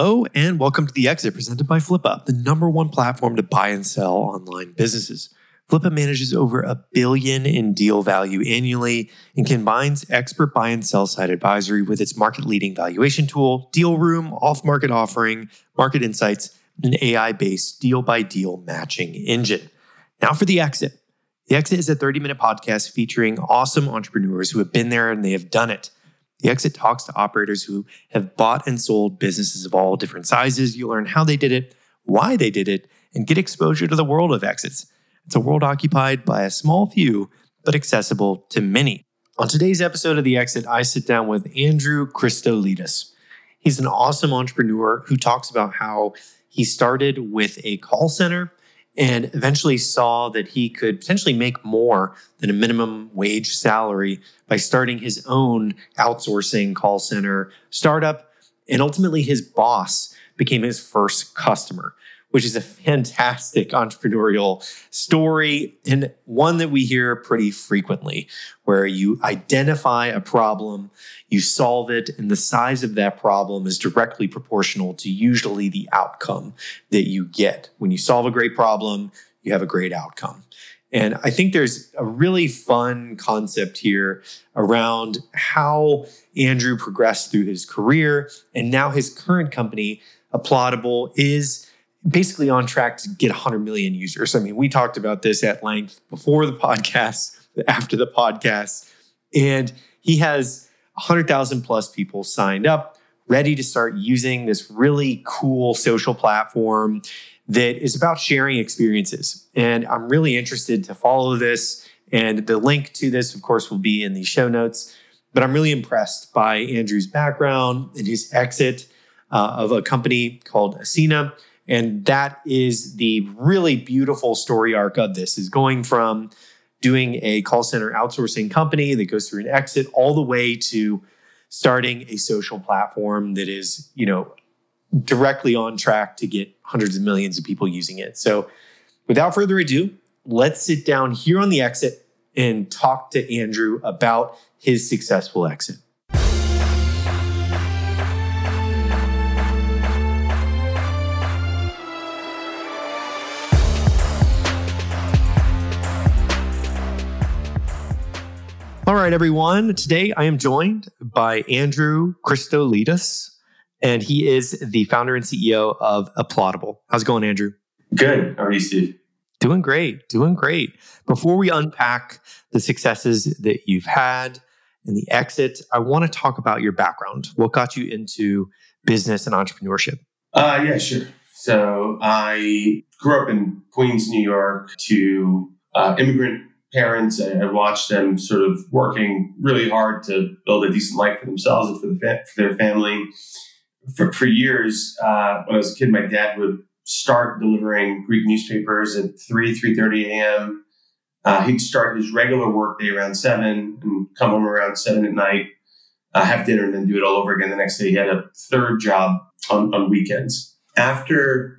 Hello, and welcome to The Exit presented by Flippa, the number one platform to buy and sell online businesses. Flippa manages over a billion in deal value annually and combines expert buy and sell side advisory with its market leading valuation tool, Deal Room, off market offering, market insights, and an AI based deal by deal matching engine. Now for The Exit. The Exit is a 30 minute podcast featuring awesome entrepreneurs who have been there and they have done it. The Exit talks to operators who have bought and sold businesses of all different sizes. You learn how they did it, why they did it, and get exposure to the world of exits. It's a world occupied by a small few, but accessible to many. On today's episode of The Exit, I sit down with Andrew Christodoulides. He's an awesome entrepreneur who talks about how he started with a call center and eventually saw that he could potentially make more than a minimum wage salary by starting his own outsourcing call center startup. And ultimately, his boss became his first customer which is a fantastic entrepreneurial story and one that we hear pretty frequently, where you identify a problem, you solve it, and the size of that problem is directly proportional to usually the outcome that you get. When you solve a great problem, you have a great outcome. And I think there's a really fun concept here around how Andrew progressed through his career. And now his current company, Applaudable, is basically on track to get 100 million users. I mean, we talked about this at length before the podcast, after the podcast, and he has 100,000 plus people signed up, ready to start using this really cool social platform that is about sharing experiences. And I'm really interested to follow this. And the link to this, of course, will be in the show notes. But I'm really impressed by Andrew's background and his exit uh, of a company called Acena and that is the really beautiful story arc of this is going from doing a call center outsourcing company that goes through an exit all the way to starting a social platform that is, you know, directly on track to get hundreds of millions of people using it. So without further ado, let's sit down here on the exit and talk to Andrew about his successful exit. All right, everyone. Today I am joined by Andrew Christodoulides, and he is the founder and CEO of Applaudable. How's it going, Andrew? Good. How are you, Steve? Doing great. Doing great. Before we unpack the successes that you've had and the exit, I want to talk about your background. What got you into business and entrepreneurship? Uh, yeah, sure. So I grew up in Queens, New York, to uh, immigrant parents. I, watched them sort of working really hard to build a decent life for themselves and for, the fa- for their family. For, for years, uh, when I was a kid, my dad would start delivering Greek newspapers at 3, 3.30 a.m. Uh, he'd start his regular workday around 7 and come home around 7 at night, uh, have dinner, and then do it all over again the next day. He had a third job on, on weekends. After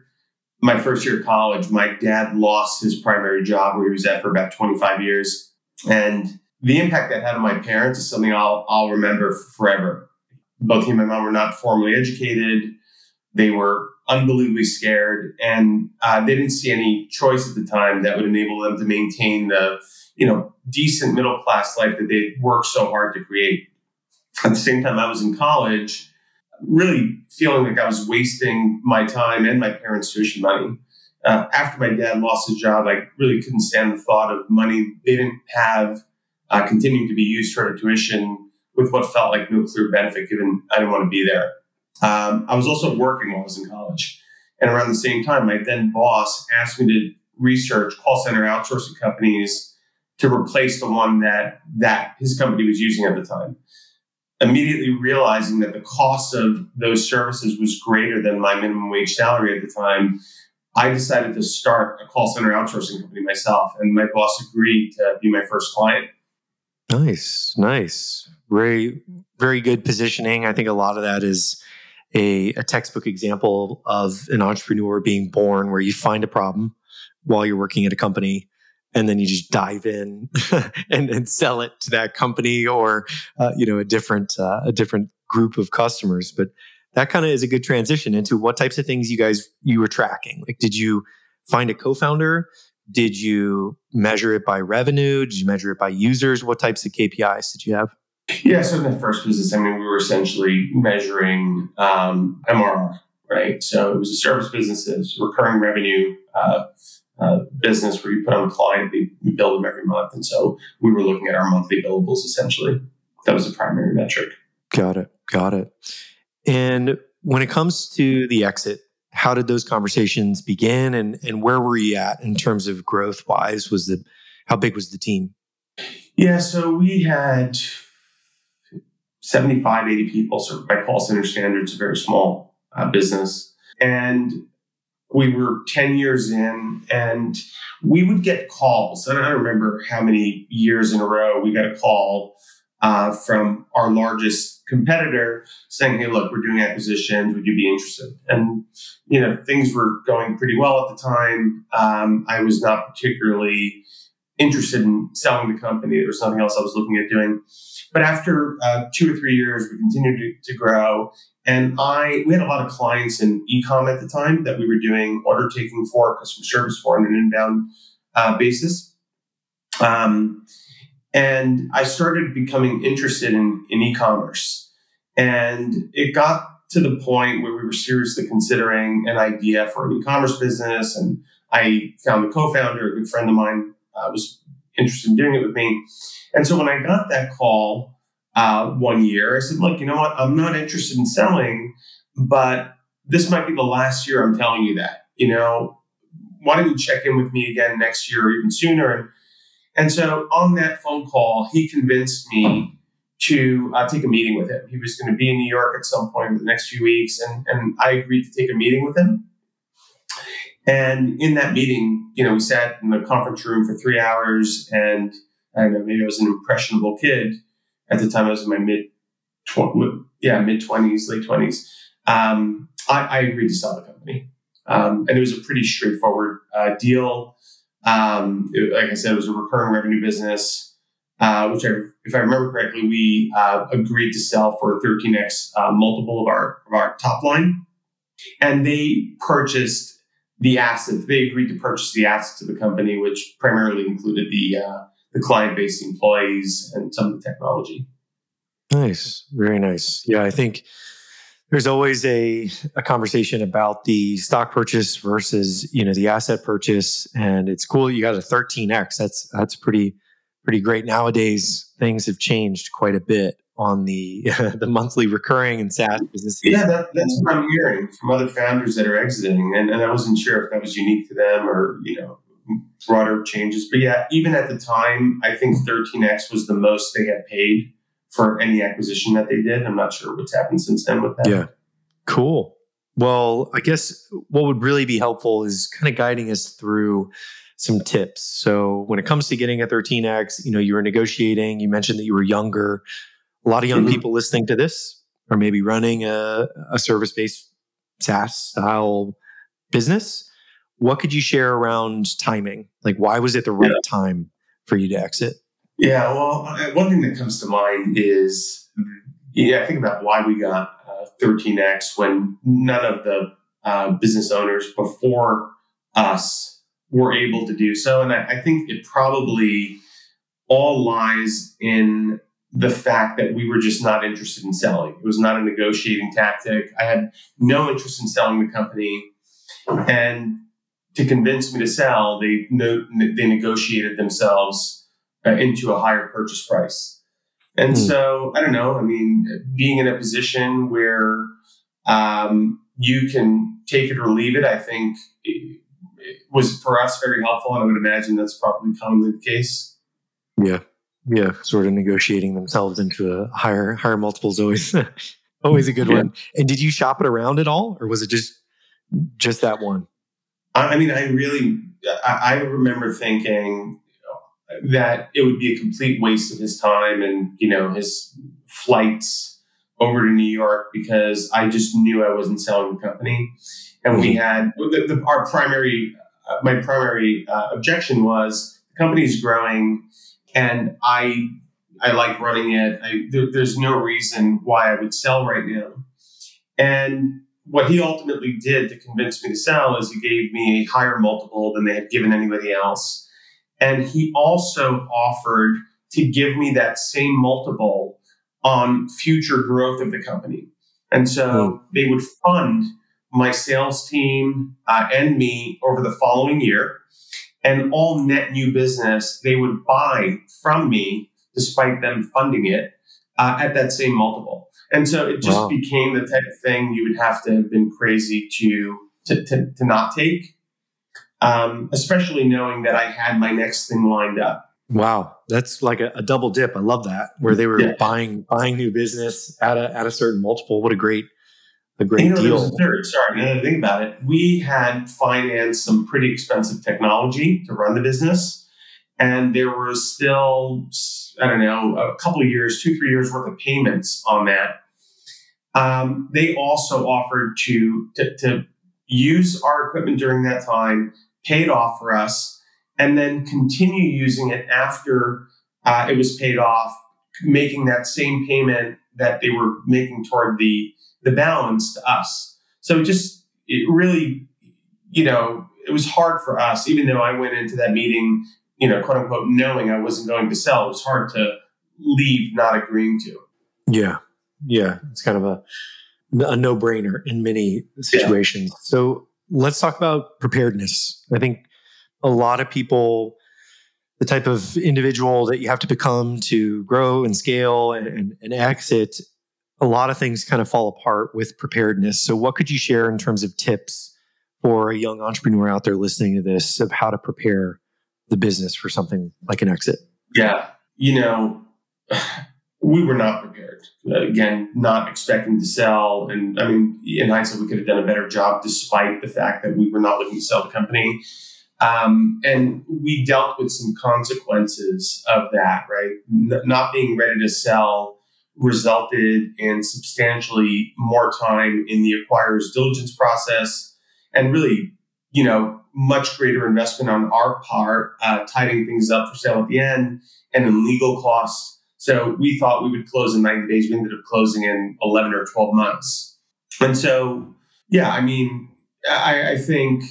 my first year of college, my dad lost his primary job where he was at for about 25 years. And the impact that had on my parents is something I'll, I'll remember forever. Both he and my mom were not formally educated. They were unbelievably scared and uh, they didn't see any choice at the time that would enable them to maintain the, you know, decent middle class life that they worked so hard to create. At the same time, I was in college really feeling like I was wasting my time and my parents' tuition money. Uh, after my dad lost his job, I really couldn't stand the thought of money they didn't have uh, continuing to be used for tuition with what felt like no clear benefit, given I didn't want to be there. Um, I was also working while I was in college. And around the same time, my then boss asked me to research call center outsourcing companies to replace the one that, that his company was using at the time immediately realizing that the cost of those services was greater than my minimum wage salary at the time, I decided to start a call center outsourcing company myself. And my boss agreed to be my first client. Nice, nice. Very, very good positioning. I think a lot of that is a, a textbook example of an entrepreneur being born where you find a problem while you're working at a company and then you just dive in and, and sell it to that company or uh, you know a different uh, a different group of customers but that kind of is a good transition into what types of things you guys you were tracking. Like, did you find a co-founder? Did you measure it by revenue? Did you measure it by users? What types of KPIs did you have? Yeah, so in the first business, I mean, we were essentially measuring um, MRR, right? So it was a service business, it was recurring revenue uh, uh, business where you put on a client, we bill them every month. And so we were looking at our monthly billables essentially. That was the primary metric. Got it. Got it. And when it comes to the exit, how did those conversations begin and, and where were you at in terms of growth wise? Was the how big was the team? Yeah, so we had 75, 80 people. So by call center standards, a very small uh, business. And we were 10 years in and we would get calls. And I don't remember how many years in a row we got a call uh, from our largest competitor saying, Hey, look, we're doing acquisitions. Would you be interested? And, you know, things were going pretty well at the time. Um, I was not particularly interested in selling the company. There was nothing else I was looking at doing. But after uh, two or three years, we continued to, to, grow. And I, we had a lot of clients in ecom at the time that we were doing order taking for, customer service for, on an inbound uh, basis. Um, and I started becoming interested in, in e-commerce. And it got to the point where we were seriously considering an idea for an e-commerce business. And I found a co-founder, a good friend of mine, uh, was interested in doing it with me. And so when I got that call uh, one year, I said, look, you know what? I'm not interested in selling, but this might be the last year I'm telling you that. You know, why don't you check in with me again next year or even sooner? And and so on that phone call, he convinced me to uh, take a meeting with him. He was going to be in New York at some point in the next few weeks, and, and I agreed to take a meeting with him. And in that meeting, you know, we sat in the conference room for three hours, and I don't know, maybe I was an impressionable kid at the time. I was in my mid, yeah, mid twenties, late twenties. Um, I, I, agreed to sell the company, um, and it was a pretty straightforward uh, deal. Um, it, like I said, it was a recurring revenue business, uh, which, I, if I remember correctly, we uh, agreed to sell for a 13x uh, multiple of our of our top line, and they purchased the assets. They agreed to purchase the assets of the company, which primarily included the uh, the client based employees, and some of the technology. Nice, very nice. Yeah, I think there's always a, a conversation about the stock purchase versus you know the asset purchase and it's cool you got a 13x that's that's pretty pretty great nowadays things have changed quite a bit on the the monthly recurring and SaaS businesses. Yeah, that, that's what I'm hearing from other founders that are exiting, and, and I wasn't sure if that was unique to them or you know broader changes. But yeah, even at the time, I think 13x was the most they had paid for any acquisition that they did. I'm not sure what's happened since then with that. Yeah. Cool. Well, I guess what would really be helpful is kind of guiding us through some tips. So when it comes to getting a 13x, you know, you were negotiating, you mentioned that you were younger. A lot of young mm-hmm. people listening to this are maybe running a, a service-based SaaS style business. What could you share around timing? Like why was it the right yeah. time for you to exit? Yeah, well, one thing that comes to mind is, yeah, I think about why we got uh, 13x when none of the uh, business owners before us were able to do so. And I, I think it probably all lies in the fact that we were just not interested in selling. It was not a negotiating tactic. I had no interest in selling the company. And to convince me to sell, they, no, they negotiated themselves uh, into a higher purchase price. And mm. so, I don't know, I mean, being in a position where um, you can take it or leave it, I think it, it was for us very helpful. And I would imagine that's probably commonly the case. Yeah. Yeah. Sort of negotiating themselves into a higher, higher multiples always, always a good yeah. one. And did you shop it around at all or was it just, just that one? I mean, I really, I, I remember thinking, that it would be a complete waste of his time and you know his flights over to New York because I just knew I wasn't selling the company, and we mm-hmm. had the, the, our primary uh, my primary uh, objection was the company's growing, and I I like running it. I, there, there's no reason why I would sell right now. And what he ultimately did to convince me to sell is he gave me a higher multiple than they had given anybody else. And he also offered to give me that same multiple on future growth of the company. And so mm. they would fund my sales team uh, and me over the following year. And all net new business they would buy from me, despite them funding it, uh, at that same multiple. And so it just wow. became the type of thing you would have to have been crazy to to, to, to not take, um, especially knowing that I had my next thing lined up. Wow, that's like a, a double dip. I love that, where they were yeah. buying buying new business at a at a certain multiple. What a great a great you know, deal. a third. Sorry, another thing about it. We had financed some pretty expensive technology to run the business, and there was still I don't know a couple of years, two three years worth of payments on that. Um, they also offered to, to to use our equipment during that time, paid off for us and then continue using it after uh, it was paid off, making that same payment that they were making toward the the balance to us. So just it really, you know, it was hard for us, even though I went into that meeting, you know, quote unquote, knowing I wasn't going to sell. It was hard to leave not agreeing to. Yeah, yeah, it's kind of a a no brainer in many situations. Yeah. So let's talk about preparedness. I think a lot of people the type of individual that you have to become to grow and scale and, and, exit, a lot of things kind of fall apart with preparedness. So, what could you share in terms of tips for a young entrepreneur out there listening to this of how to prepare the business for something like an exit? Yeah. You know, we were not prepared. Again, not expecting to sell. And I mean, in hindsight, we could have done a better job despite the fact that we were not looking to sell the company. Um, and we dealt with some consequences of that, right? N- not being ready to sell resulted in substantially more time in the acquirer's diligence process and really, you know, much greater investment on our part, uh, tidying things up for sale at the end and in legal costs. So we thought we would close in 90 days. We ended up closing in 11 or 12 months. And so, yeah, I mean, I, I think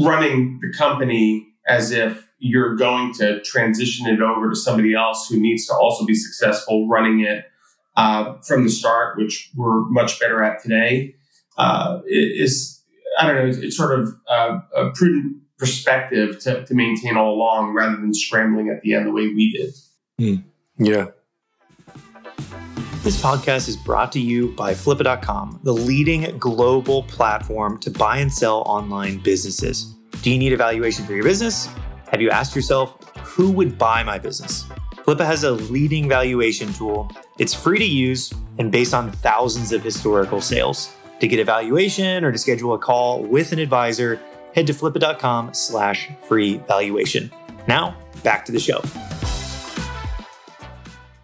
running the company as if you're going to transition it over to somebody else who needs to also be successful running it uh, from the start, which we're much better at today, uh, is I don't know, it's sort of a, a prudent perspective to, to, maintain all along rather than scrambling at the end the way we did. Mm. Yeah. This podcast is brought to you by Flippa.com, the leading global platform to buy and sell online businesses. Do you need a valuation for your business? Have you asked yourself, who would buy my business? Flippa has a leading valuation tool. It's free to use and based on thousands of historical sales. To get a valuation or to schedule a call with an advisor, head to flippa.com slash free valuation. Now, back to the show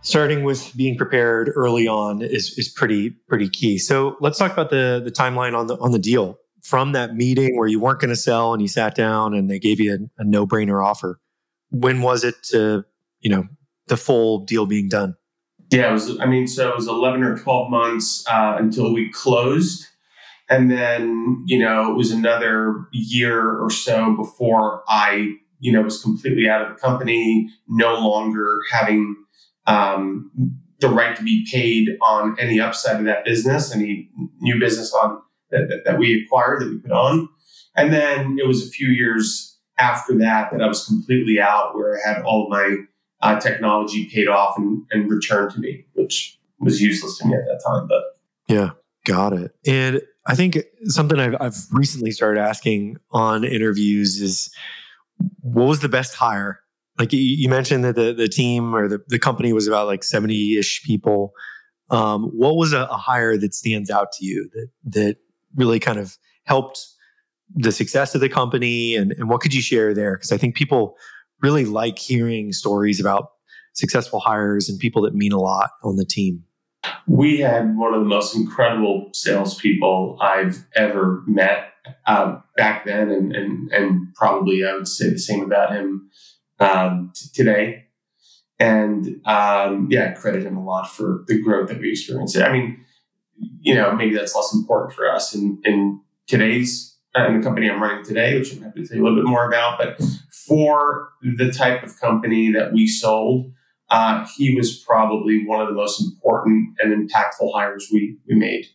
starting with being prepared early on is is pretty pretty key. So let's talk about the the timeline on the on the deal from that meeting where you weren't going to sell and you sat down and they gave you a, a no brainer offer. When was it to you know the full deal being done? Yeah, it was. I mean, so it was eleven or twelve months uh, until we closed, and then you know it was another year or so before I you know was completely out of the company, no longer having um, the right to be paid on any upside of that business, any new business on that, that, that we acquired that we put on. And then it was a few years after that that I was completely out, where I had all of my uh, technology paid off and, and returned to me, which was useless to me at that time. But yeah, got it. And I think something I've, I've recently started asking on interviews is what was the best hire like you mentioned that the, the team or the, the company was about like 70 ish people. Um, what was a, a, hire that stands out to you that, that really kind of helped the success of the company? And, and what could you share there? Because I think people really like hearing stories about successful hires and people that mean a lot on the team. We had one of the most incredible salespeople I've ever met uh, back then, and, and and probably I would say the same about him um, t- today. And um, yeah, I credit him a lot for the growth that we experienced. I mean, you know, maybe that's less important for us in, in today's uh, in the company I'm running today, which I'm happy to tell you a little bit more about. But for the type of company that we sold, uh, he was probably one of the most important and impactful hires we, we made.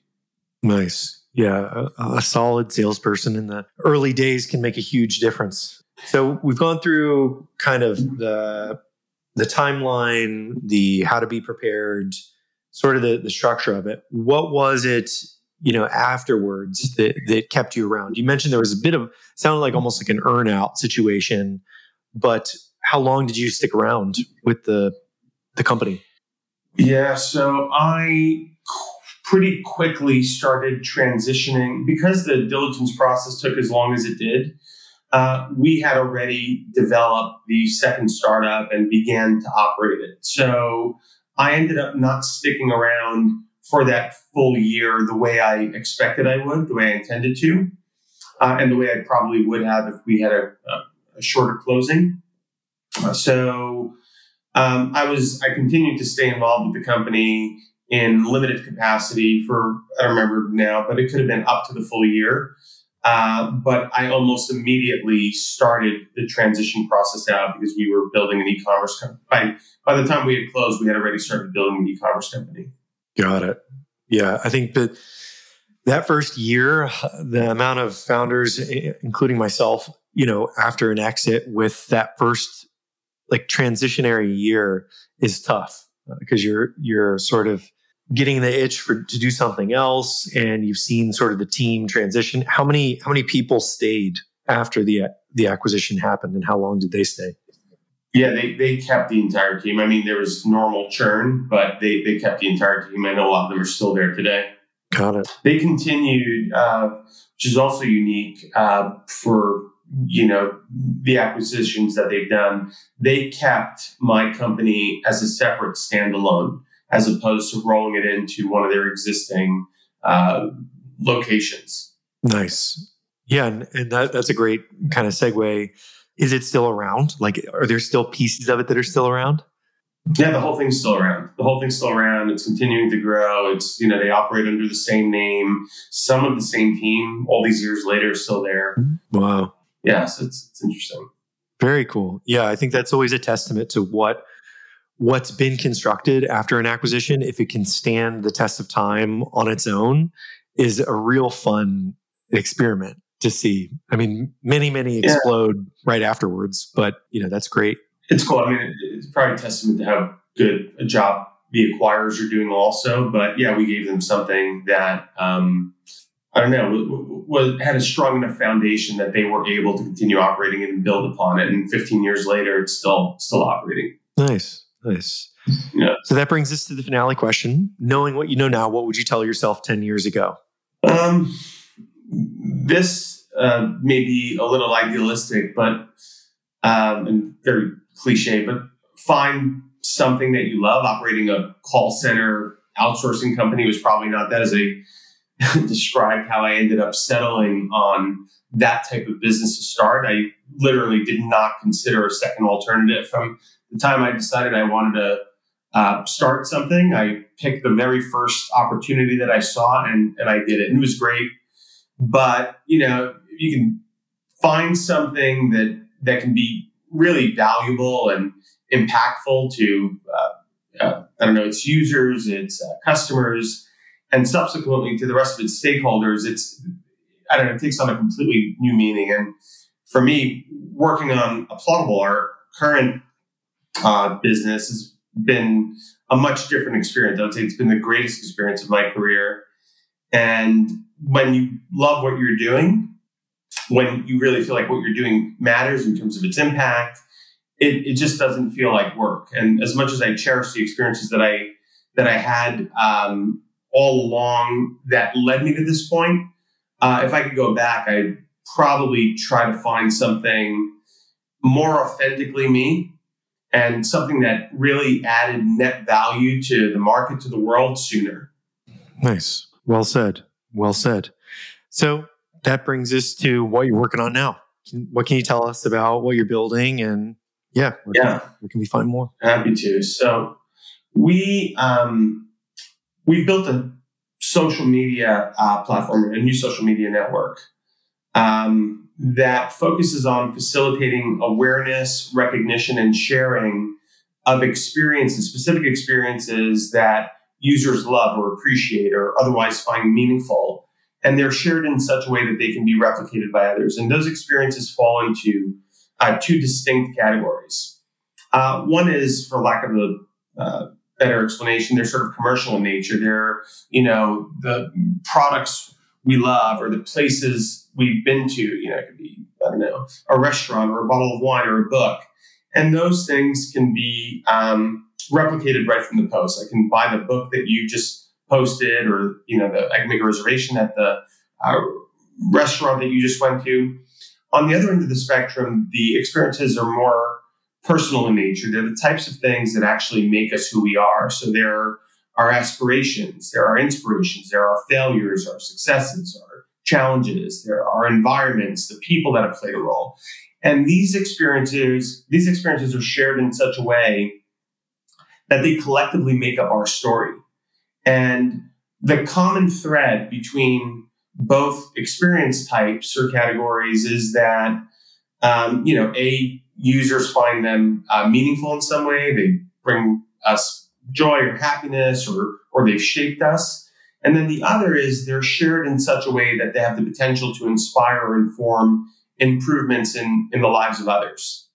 Nice. Yeah, a, a solid salesperson in the early days can make a huge difference. So we've gone through kind of the the timeline, the how to be prepared, sort of the, the structure of it. What was it, you know, afterwards that that kept you around? You mentioned there was a bit of sounded like almost like an earn out situation, but how long did you stick around with the the company? Yeah, so I pretty quickly started transitioning because the diligence process took as long as it did. Uh, we had already developed the second startup and began to operate it. So I ended up not sticking around for that full year the way I expected I would, the way I intended to, uh, and the way I probably would have if we had a, a, a shorter closing. Uh, so um, I was I continued to stay involved with the company in limited capacity for I don't remember now, but it could have been up to the full year. Uh, but I almost immediately started the transition process out because we were building an e-commerce company. By, by the time we had closed, we had already started building an e-commerce company. Got it. Yeah, I think that that first year, the amount of founders, including myself, you know, after an exit with that first like transitionary year is tough because uh, you're you're sort of getting the itch for to do something else and you've seen sort of the team transition. How many how many people stayed after the the acquisition happened and how long did they stay? Yeah they, they kept the entire team. I mean there was normal churn but they, they kept the entire team. I know a lot of them are still there today. Got it. They continued uh, which is also unique uh, for you know the acquisitions that they've done. They kept my company as a separate standalone as opposed to rolling it into one of their existing uh, locations. Nice. Yeah, and, and that, that's a great kind of segue. Is it still around? Like, are there still pieces of it that are still around? Yeah, the whole thing's still around. The whole thing's still around. It's continuing to grow. It's, you know, they operate under the same name. Some of the same team, all these years later, is still there. Wow. Yeah, so it's, it's interesting. Very cool. Yeah, I think that's always a testament to what what's been constructed after an acquisition, if it can stand the test of time on its own, is a real fun experiment to see. I mean, many, many explode yeah. right afterwards, but you know, that's great. It's cool. I mean, it's probably a testament to how good a job the acquirers are doing also. But yeah, we gave them something that um, I don't know was had a strong enough foundation that they were able to continue operating and build upon it. And 15 years later, it's still still operating. Nice. Nice. Yeah. So that brings us to the finale question. Knowing what you know now, what would you tell yourself 10 years ago? Um, this uh, may be a little idealistic, but um, and very cliche, but find something that you love. Operating a call center outsourcing company was probably not that as a described how I ended up settling on that type of business to start. I literally did not consider a second alternative from the time I decided I wanted to uh, start something, I picked the very first opportunity that I saw and, and I did it. And it was great. But, you know, you can find something that, that can be really valuable and impactful to, uh, uh, I don't know, its users, its uh, customers, and subsequently to the rest of its stakeholders. It's, I don't know, it takes on a completely new meaning. And for me, working on a Applaudable, our current uh, business has been a much different experience. I would say it's been the greatest experience of my career. And when you love what you're doing, when you really feel like what you're doing matters in terms of its impact, it, it just doesn't feel like work. And as much as I cherish the experiences that I that I had um, all along that led me to this point, uh, if I could go back, I'd probably try to find something more authentically me and something that really added net value to the market, to the world sooner. Nice. Well said. Well said. So that brings us to what you're working on now. What can you tell us about what you're building? And yeah, where yeah, can, where can we find more? Happy to. So we um, we've built a social media uh, platform, a new social media network um, that focuses on facilitating awareness, recognition, and sharing of experiences, specific experiences that users love or appreciate or otherwise find meaningful. And they're shared in such a way that they can be replicated by others. And those experiences fall into uh, two distinct categories. Uh, one is, for lack of a uh, better explanation, they're sort of commercial in nature. They're, you know, the products we love or the places we've been to. You know, it could be, I don't know, a restaurant or a bottle of wine or a book. And those things can be um, replicated right from the post. I can buy the book that you just posted, or you know, the, I can make a reservation at the uh, restaurant that you just went to. On the other end of the spectrum, the experiences are more personal in nature. They're the types of things that actually make us who we are. So there are our aspirations, there are inspirations, there are failures, our successes, our challenges, there are environments, the people that have played a role. And these experiences, these experiences are shared in such a way that they collectively make up our story. And the common thread between both experience types or categories is that um, you know a users find them uh, meaningful in some way they bring us joy or happiness or or they've shaped us. And then the other is they're shared in such a way that they have the potential to inspire or inform improvements in in the lives of others.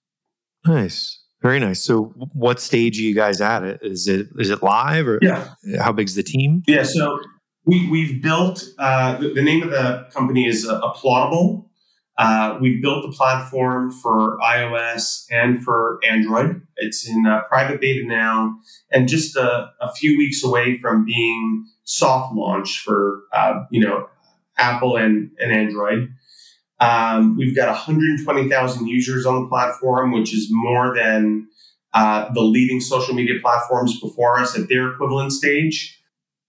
Nice. Very nice. So what stage are you guys at? Is it is it live or yeah. how big's the team? Yeah so we, we've built, uh, the, the, name of the company is uh, Applaudable. Uh, we've built the platform for iOS and for Android. It's in uh, private beta now and just a, a, few weeks away from being soft launch for, uh, you know, Apple and, and Android. Um, we've got 120,000 users on the platform, which is more than uh, the leading social media platforms before us at their equivalent stage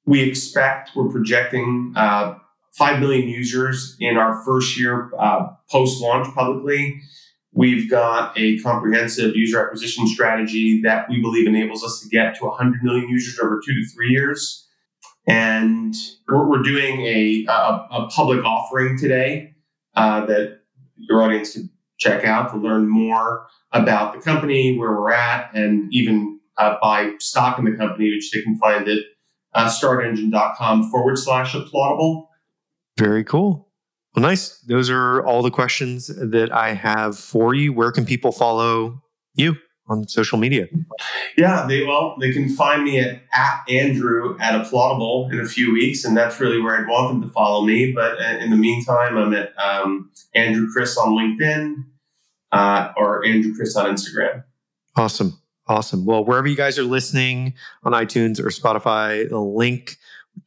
we expect we're projecting uh, 5 million users in our first year uh, post launch publicly. We've got a comprehensive user acquisition strategy that we believe enables us to get to 100 million users over two to three years. And we're, doing a, a, a, public offering today uh, that your audience can check out to learn more about the company, where we're at, and even uh, buy stock in the company, which they can find at uh, startengine.com forward slash applaudable. Very cool. Well, nice. Those are all the questions that I have for you. Where can people follow you on social media? Yeah, they well, they can find me at, at Andrew at applaudable in a few weeks, and that's really where I'd want them to follow me. But uh, in the meantime, I'm at um, Andrew Chris on LinkedIn uh, or Andrew Chris on Instagram. Awesome. Awesome. Well, wherever you guys are listening on iTunes or Spotify, the link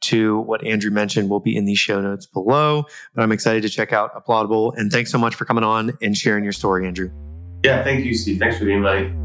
to what Andrew mentioned will be in the show notes below. But I'm excited to check out Applaudable. And thanks so much for coming on and sharing your story, Andrew. Yeah, thank you, Steve. Thanks for the invite.